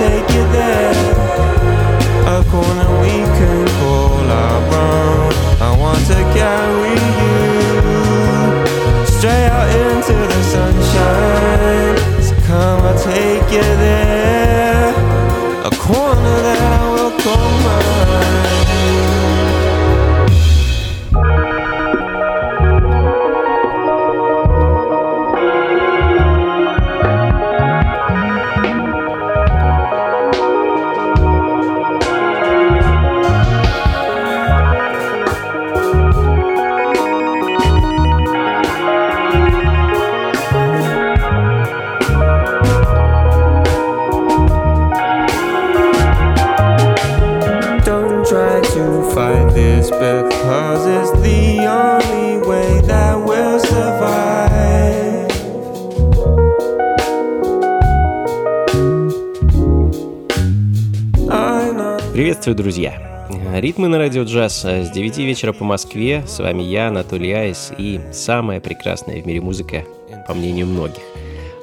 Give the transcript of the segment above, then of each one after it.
take it Приветствую, друзья! Ритмы на радио джаз с 9 вечера по Москве. С вами я, Анатолий Айс, и самая прекрасная в мире музыка, по мнению многих.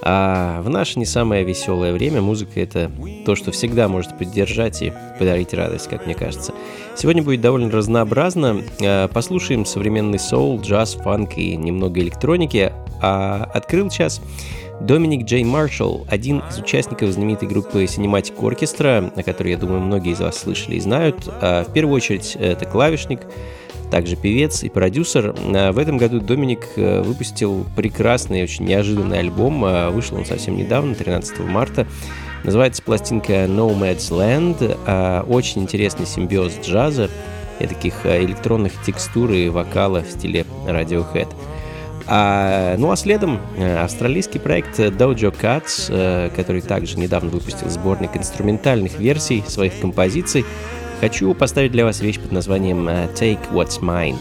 А в наше не самое веселое время музыка — это то, что всегда может поддержать и подарить радость, как мне кажется. Сегодня будет довольно разнообразно. А, послушаем современный соул, джаз, фанк и немного электроники. А открыл час Доминик Джей Маршалл, один из участников знаменитой группы Cinematic Orchestra, о которой, я думаю, многие из вас слышали и знают. А, в первую очередь, это клавишник, также певец и продюсер. А, в этом году Доминик э, выпустил прекрасный, очень неожиданный альбом. А, вышел он совсем недавно, 13 марта. Называется пластинка Nomad's Land. Очень интересный симбиоз джаза и таких электронных текстур и вокала в стиле Radiohead. А, ну а следом э, австралийский проект Dojo Cats, э, который также недавно выпустил сборник инструментальных версий своих композиций. Хочу поставить для вас вещь под названием э, Take What's Mine.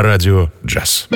На радио «Джаз».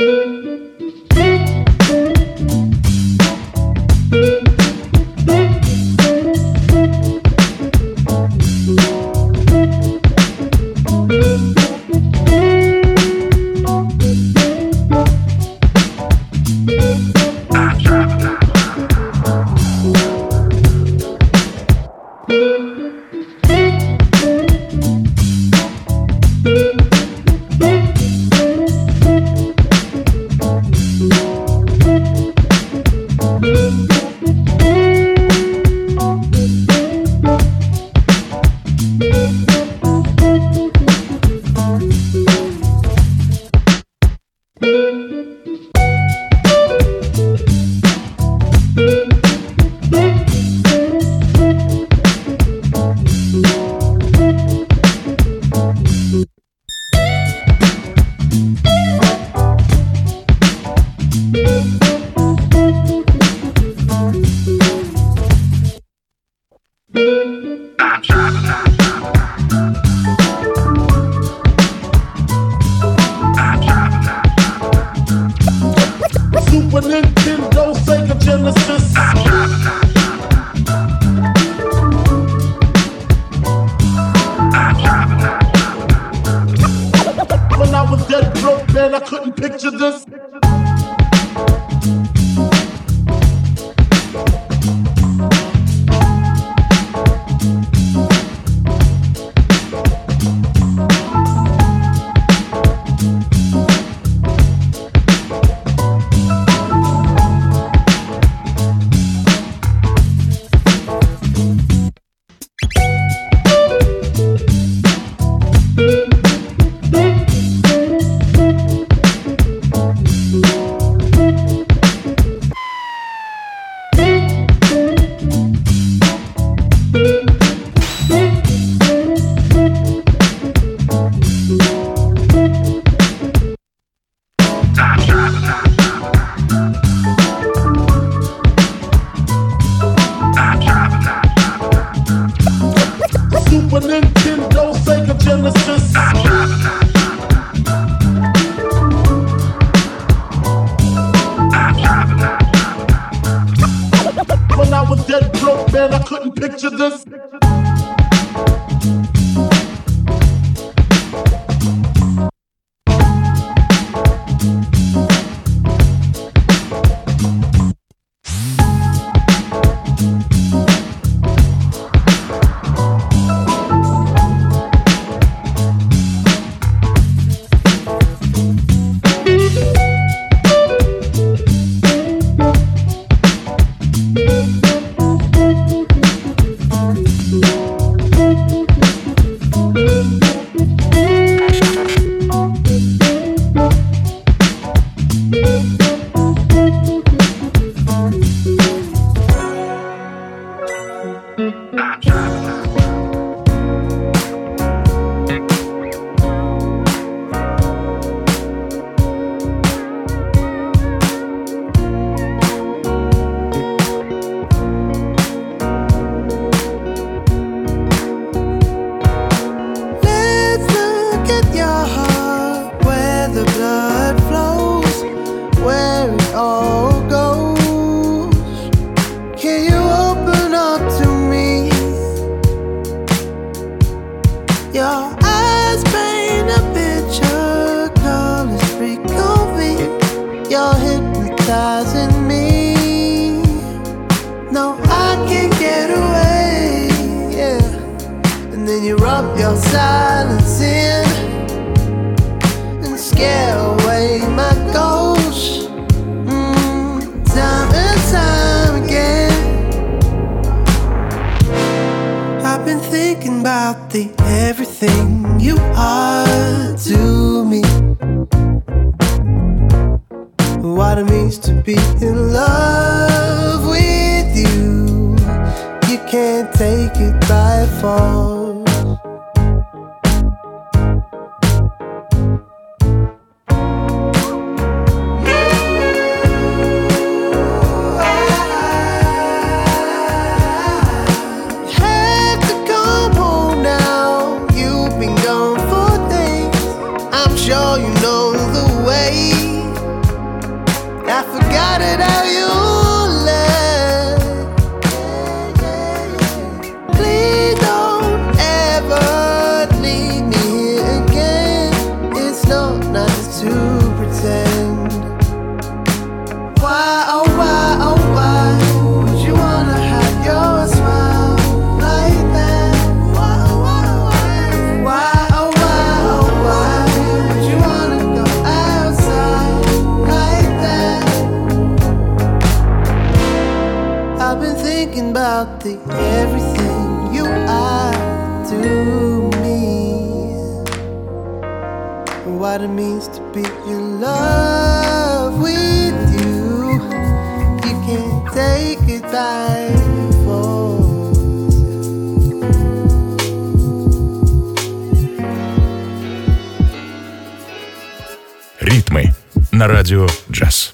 Up your silence in and scare away my ghost. Mm, time and time again, I've been thinking about the everything you are to me. What it means to be in love with you. You can't take it by force. На радио «Джаз».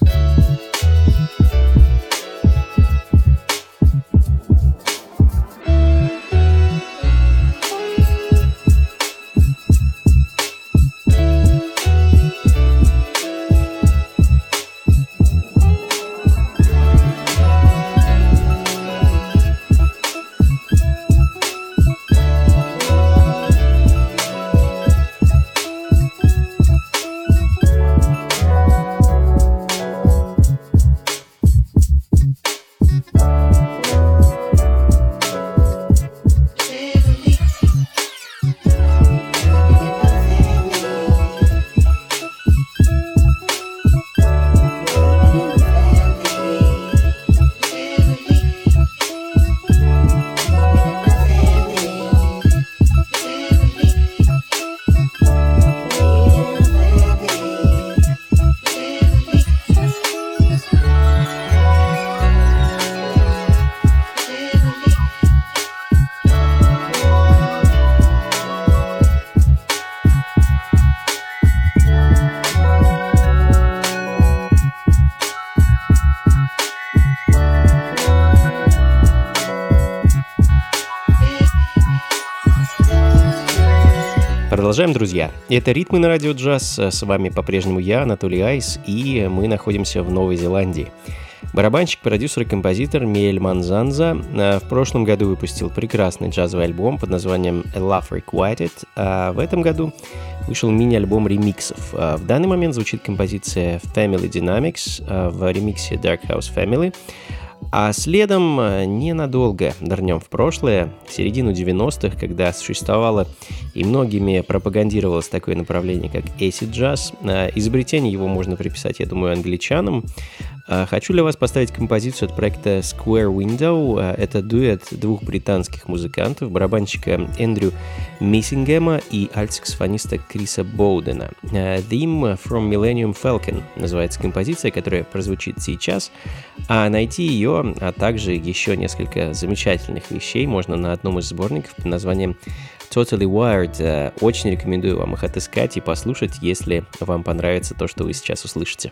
Друзья. Это «Ритмы на радио джаз». С вами по-прежнему я, Анатолий Айс, и мы находимся в Новой Зеландии. Барабанщик, продюсер и композитор Миэль Манзанза э, в прошлом году выпустил прекрасный джазовый альбом под названием A Love Requited, а в этом году вышел мини-альбом ремиксов. А в данный момент звучит композиция Family Dynamics а в ремиксе Dark House Family, а следом э, ненадолго нырнем в прошлое, в середину 90-х, когда существовало и многими пропагандировалось такое направление, как acid jazz. Э, изобретение его можно приписать, я думаю, англичанам. Э, хочу для вас поставить композицию от проекта Square Window. Это дуэт двух британских музыкантов, барабанщика Эндрю Миссингема и альтсаксофониста Криса Боудена. Theme from Millennium Falcon называется композиция, которая прозвучит сейчас, а найти ее а также еще несколько замечательных вещей можно на одном из сборников под названием Totally Wired. Э, очень рекомендую вам их отыскать и послушать, если вам понравится то, что вы сейчас услышите.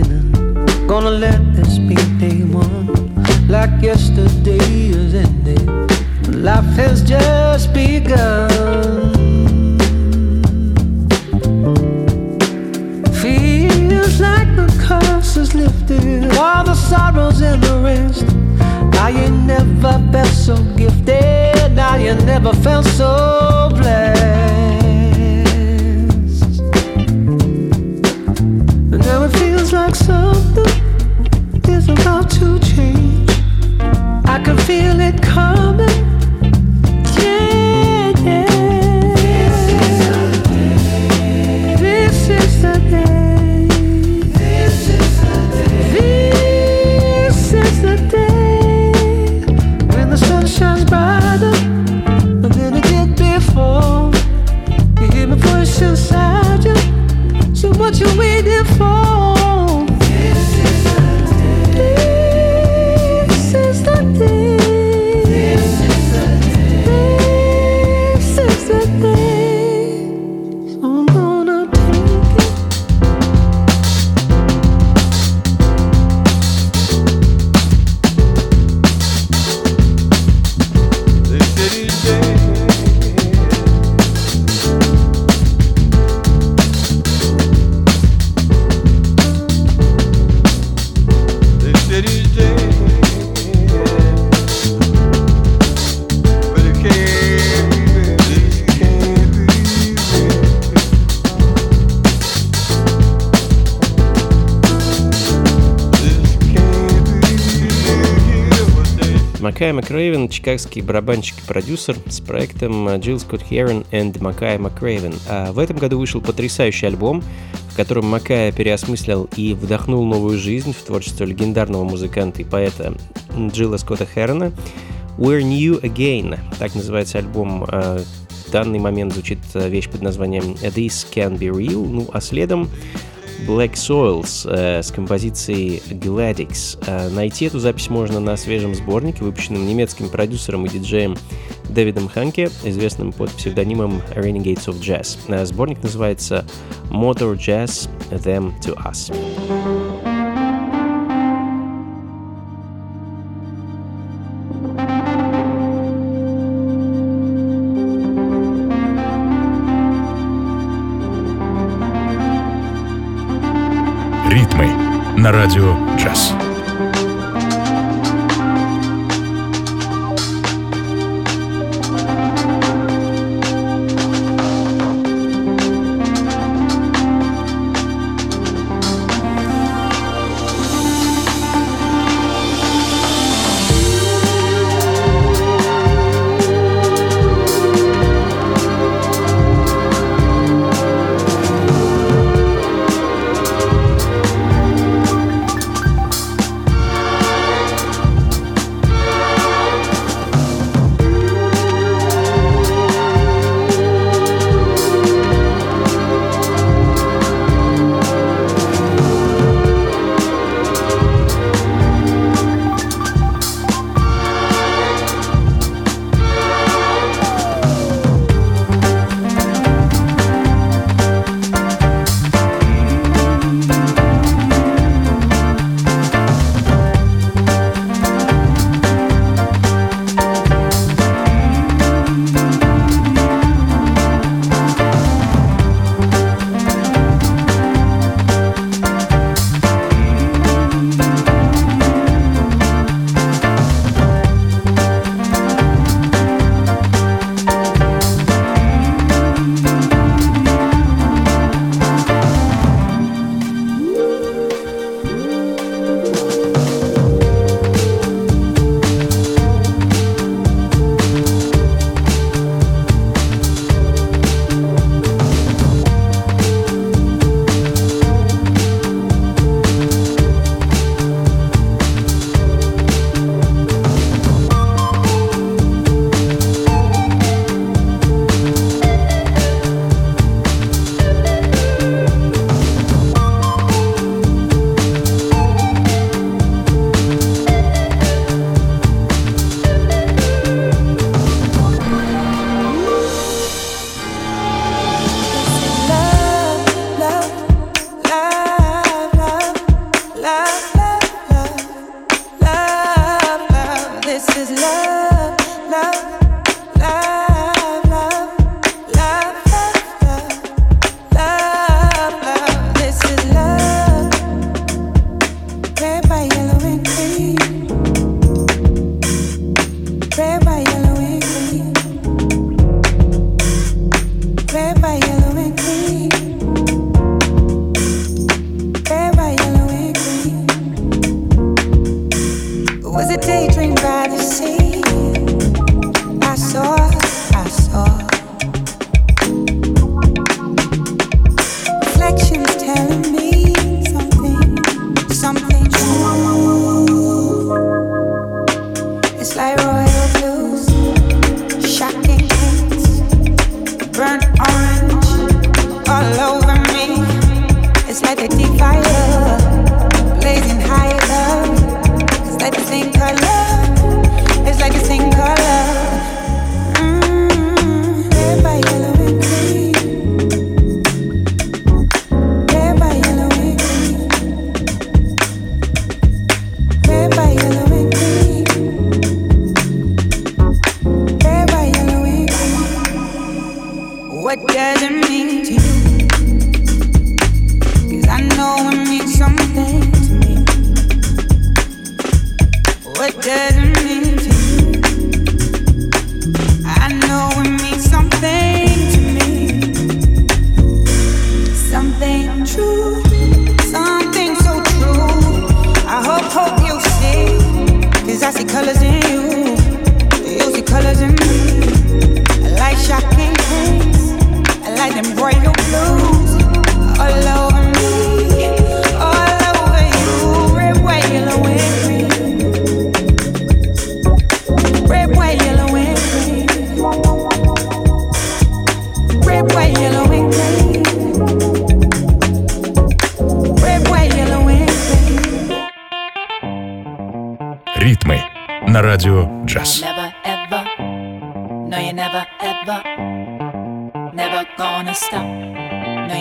Gonna let this be day one. Like yesterday is ending. Life has just begun. Feels like the curse is lifted. All the sorrows and the rest. Now you never felt so gifted. Now you never felt so blessed. Like something is about to change. I can feel it coming. Макай Макрейвен, чикагский барабанщик и продюсер с проектом Джилл Скотт Херон и Макай Макрейвен. А в этом году вышел потрясающий альбом, в котором Макая переосмыслил и вдохнул новую жизнь в творчество легендарного музыканта и поэта Джилла Скотта Херона. We're New Again, так называется альбом. А, в данный момент звучит вещь под названием This Can Be Real. Ну а следом Black Soils э, с композицией Gladix. Э, найти эту запись можно на свежем сборнике, выпущенном немецким продюсером и диджеем Дэвидом Ханке, известным под псевдонимом Renegades of Jazz. Э, сборник называется Motor Jazz Them to Us. Радио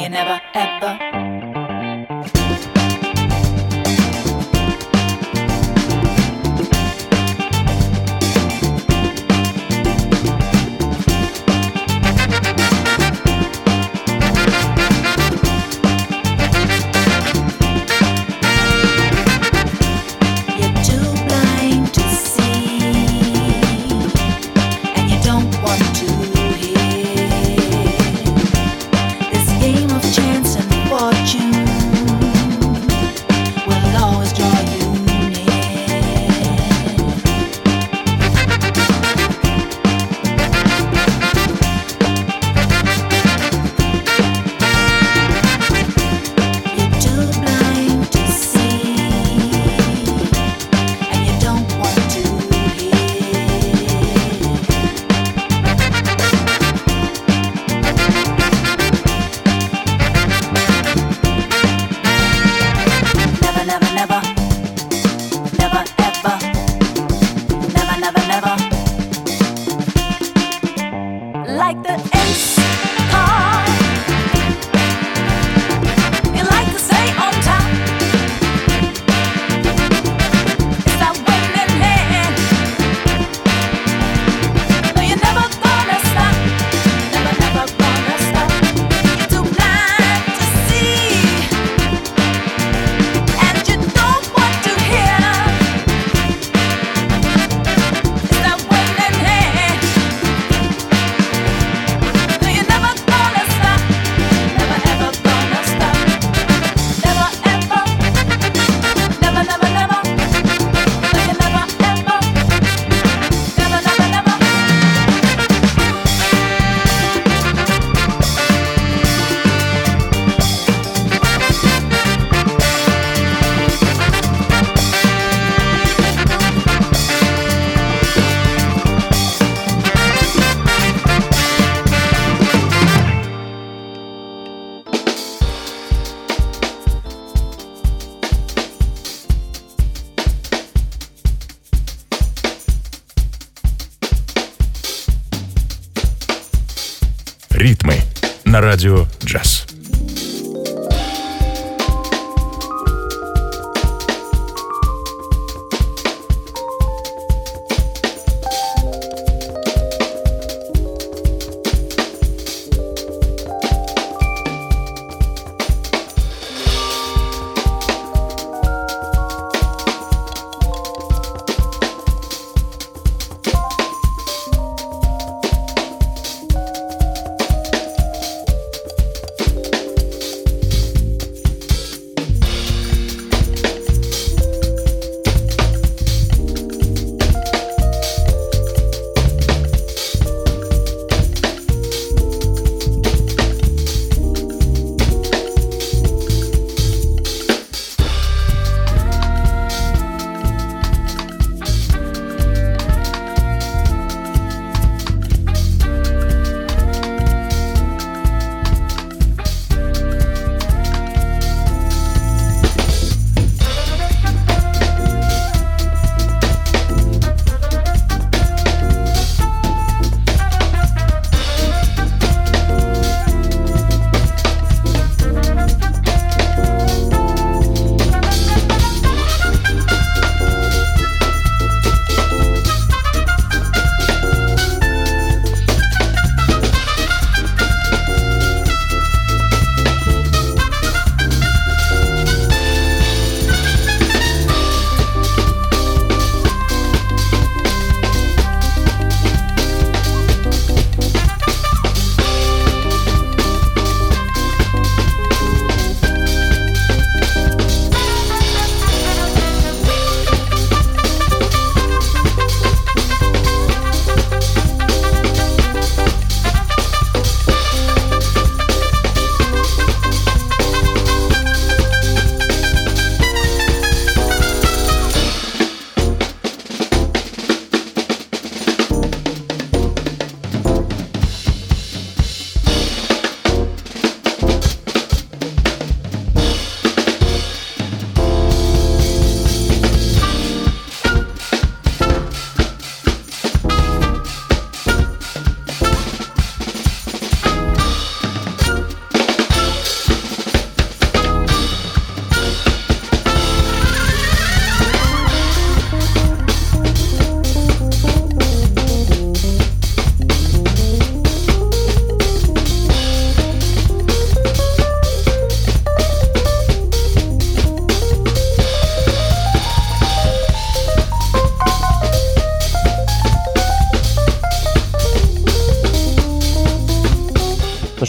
«Джаз». радио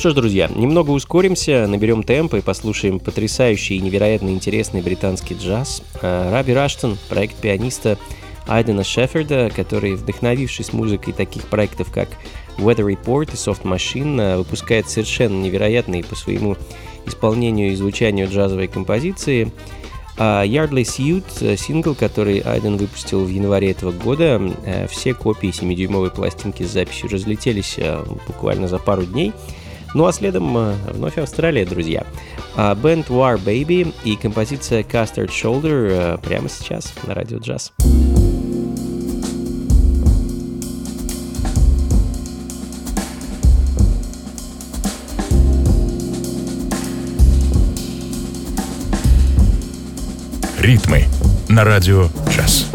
что ж, друзья, немного ускоримся, наберем темп и послушаем потрясающий и невероятно интересный британский джаз. А, Раби Раштон, проект пианиста Айдена Шеферда, который, вдохновившись музыкой таких проектов, как Weather Report и Soft Machine, а, выпускает совершенно невероятные по своему исполнению и звучанию джазовой композиции. А Yardley Suit, сингл, который Айден выпустил в январе этого года, все копии 7-дюймовой пластинки с записью разлетелись буквально за пару дней – ну а следом э, вновь Австралия, друзья. Бенд War Baby и композиция Custard Shoulder э, прямо сейчас на радио джаз. Ритмы на радио джаз.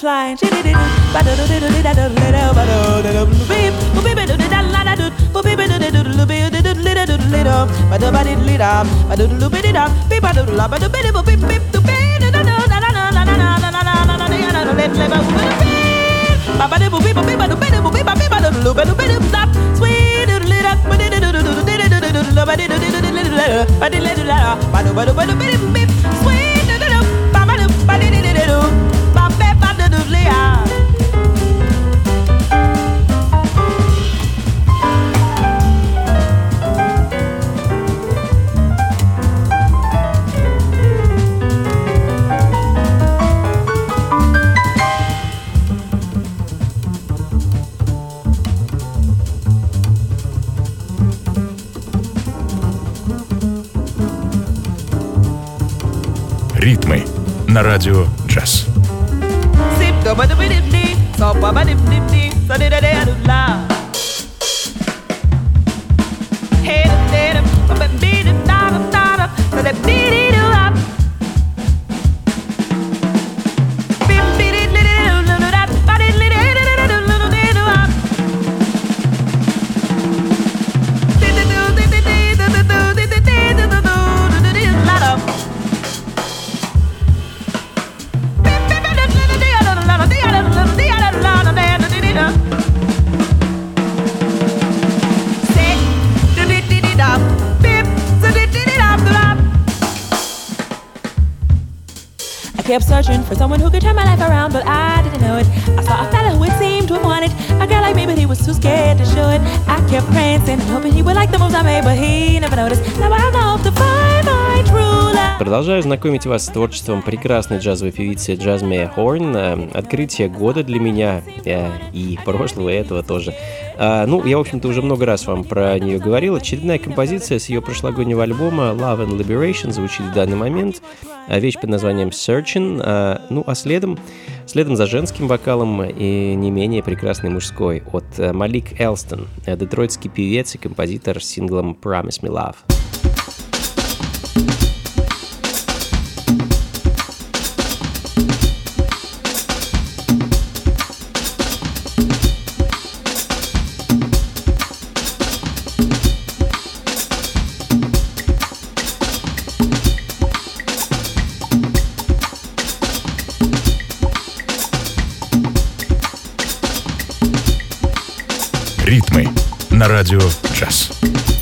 flying. радио Продолжаю знакомить вас с творчеством прекрасной джазовой певицы Джазмея Хорн. Э, открытие года для меня э, и прошлого, и этого тоже. А, ну, я, в общем-то, уже много раз вам про нее говорил. Очередная композиция с ее прошлогоднего альбома Love and Liberation звучит в данный момент. А вещь под названием Searching. А, ну, а следом, следом за женским вокалом и не менее прекрасный мужской от э, Малик Элстон, детройтский певец и композитор с синглом Promise Me Love. Radio Jazz.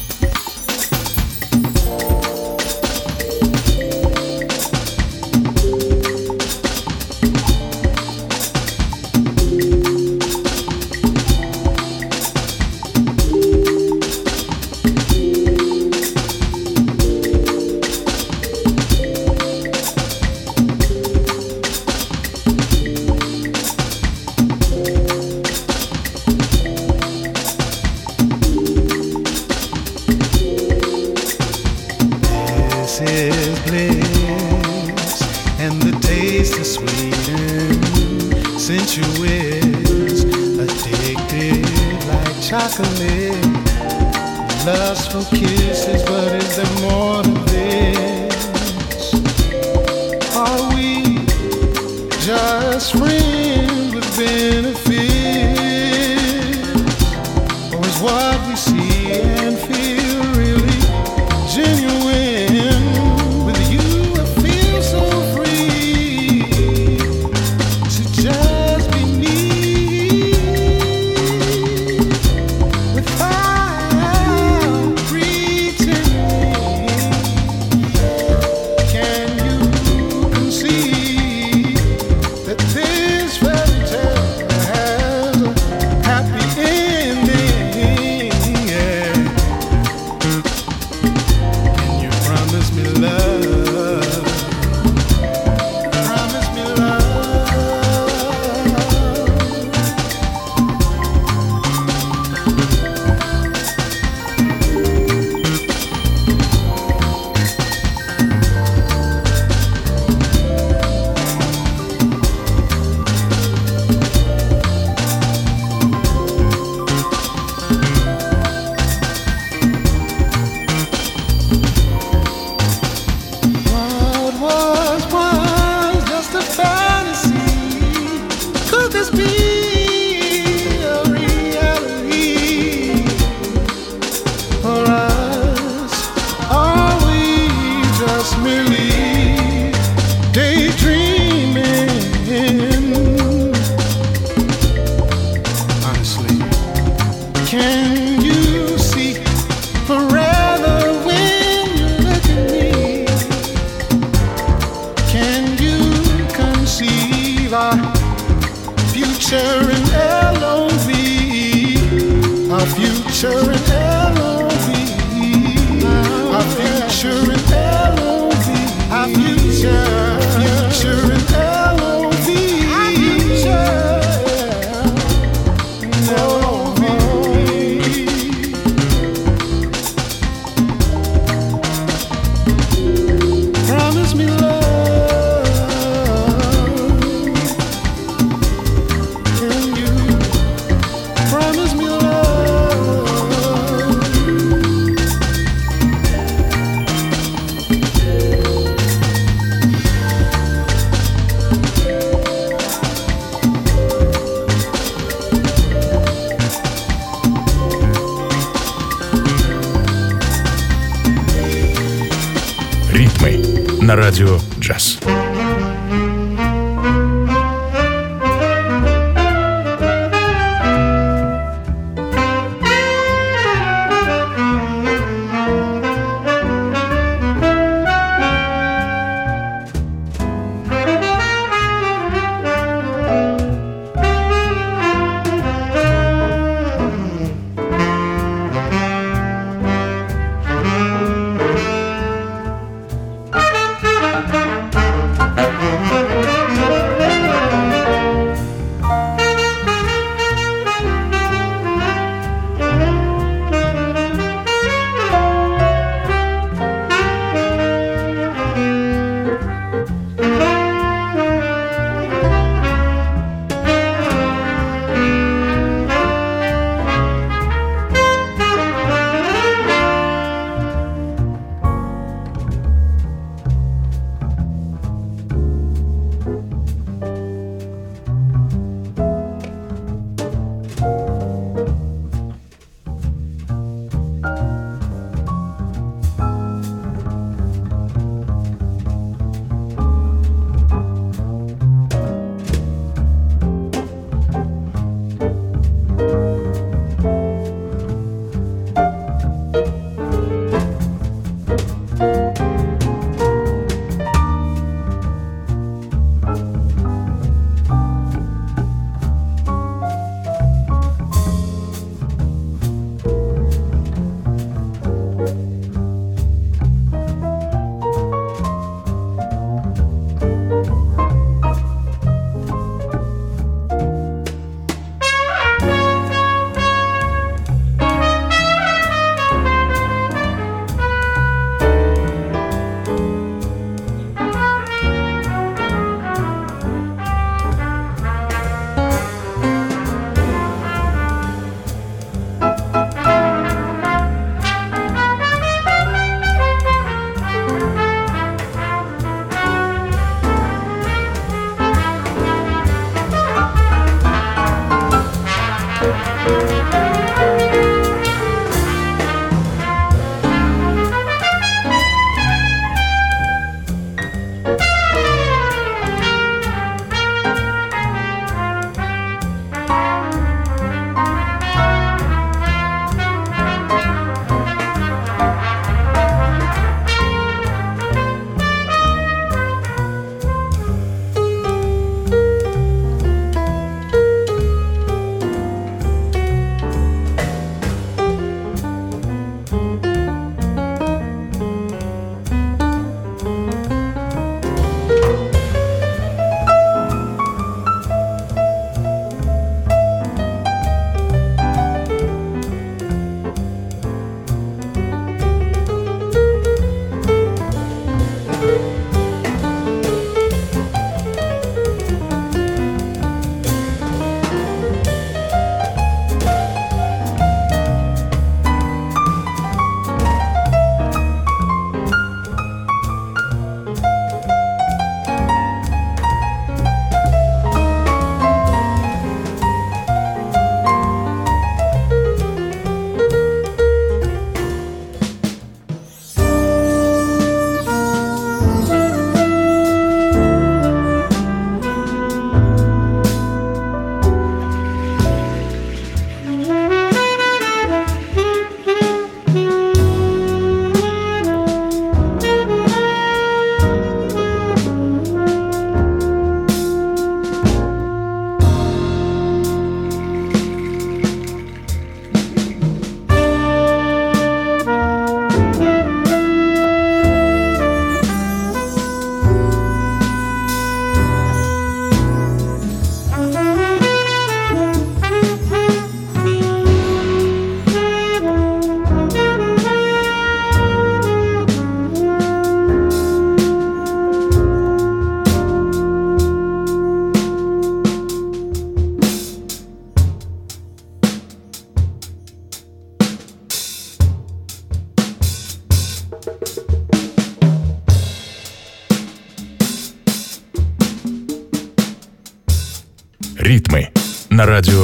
На радио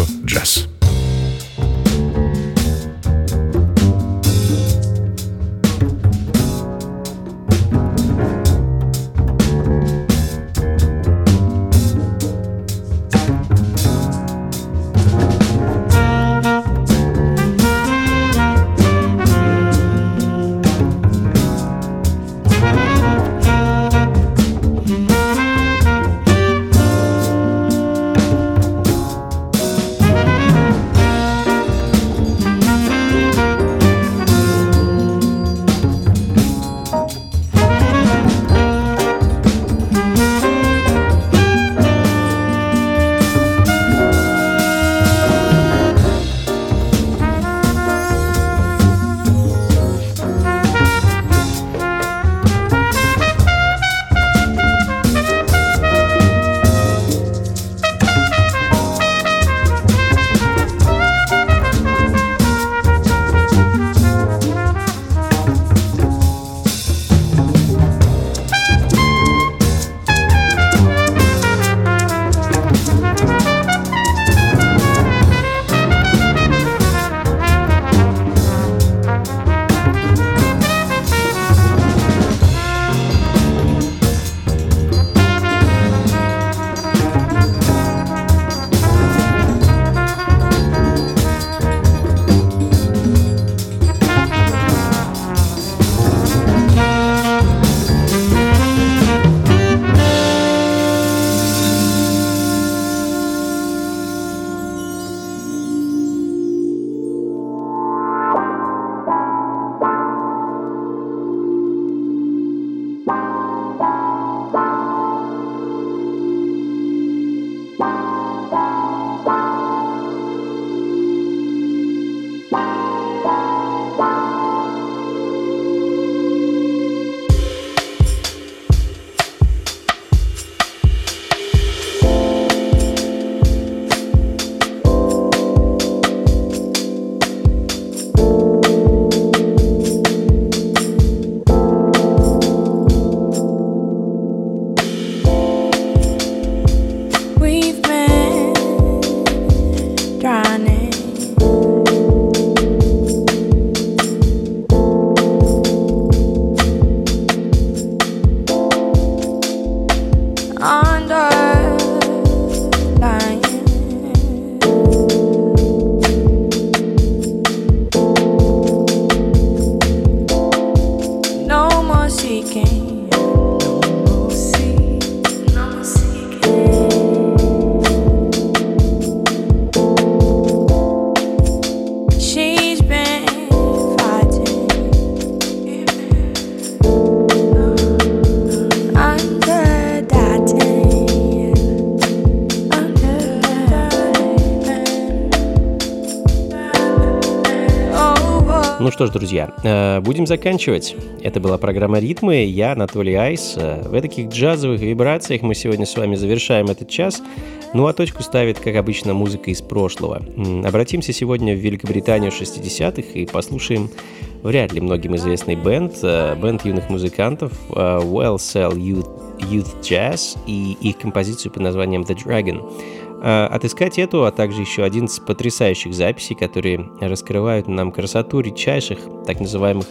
что ж, друзья, э, будем заканчивать. Это была программа «Ритмы». Я Анатолий Айс. Э, В таких джазовых вибрациях мы сегодня с вами завершаем этот час. Ну а точку ставит, как обычно, музыка из прошлого. Обратимся сегодня в Великобританию 60-х и послушаем вряд ли многим известный бенд, э, бенд юных музыкантов Well Sell Youth, Youth Jazz и их композицию под названием The Dragon. Э, Отыскать эту, а также еще один из потрясающих записей, которые раскрывают нам красоту редчайших, так называемых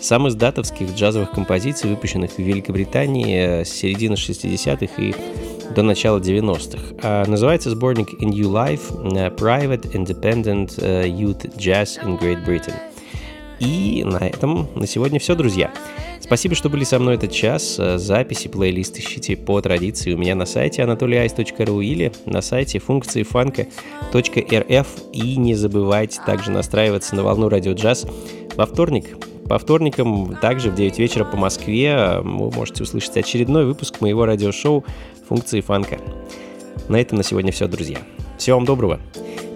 самоиздатовских джазовых композиций, выпущенных в Великобритании э, с середины 60-х и до начала 90-х. А Называется сборник In You Life э, Private Independent Youth Jazz in Great Britain. И на этом на сегодня все, друзья. Спасибо, что были со мной этот час. Записи, плейлист ищите по традиции у меня на сайте anatolyice.ru или на сайте функции фанка.рф. И не забывайте также настраиваться на волну радио джаз во вторник. По вторникам, также в 9 вечера по Москве, э, вы можете услышать очередной выпуск моего радиошоу «Функции фанка». На этом на сегодня все, друзья. Всего вам доброго.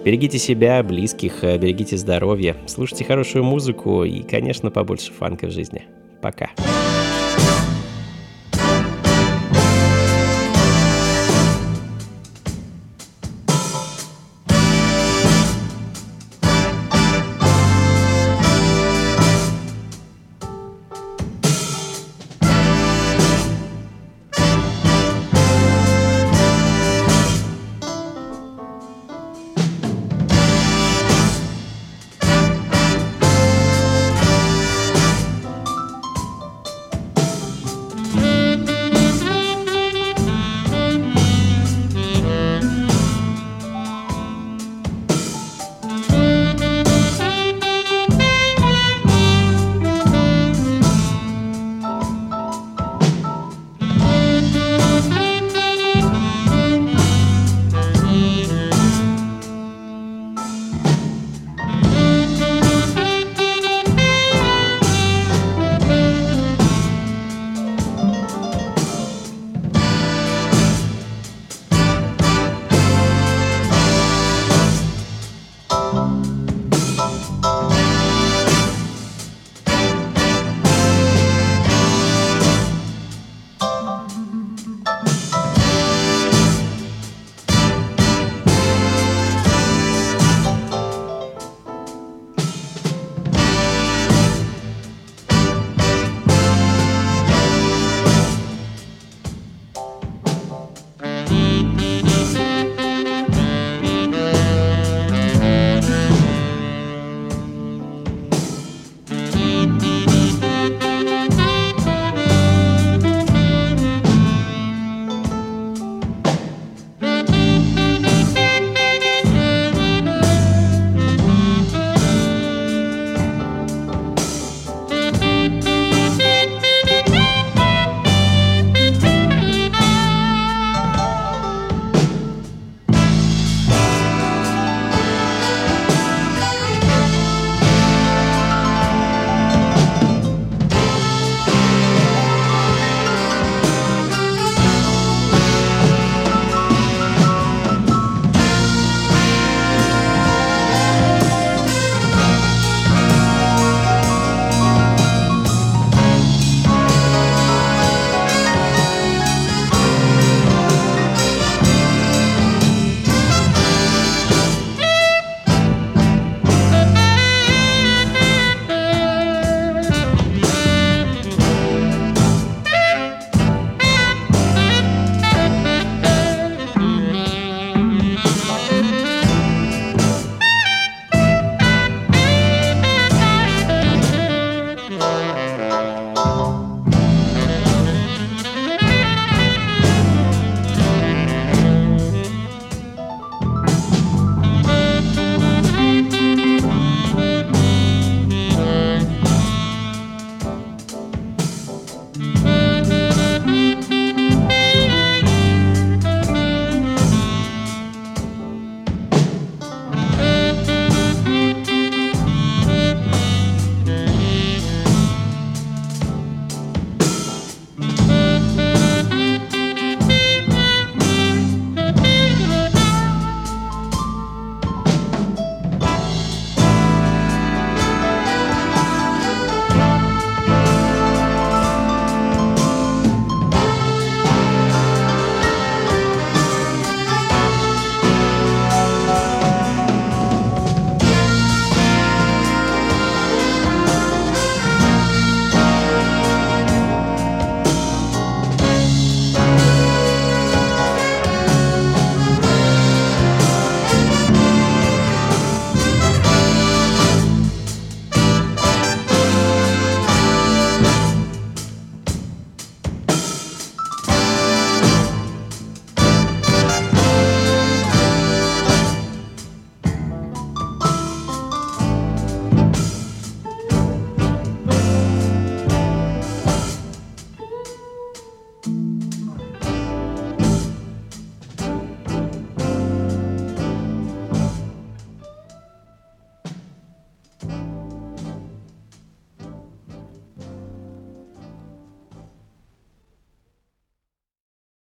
Берегите себя, близких, берегите здоровье, слушайте хорошую музыку и, конечно, побольше фанка в жизни. Пока.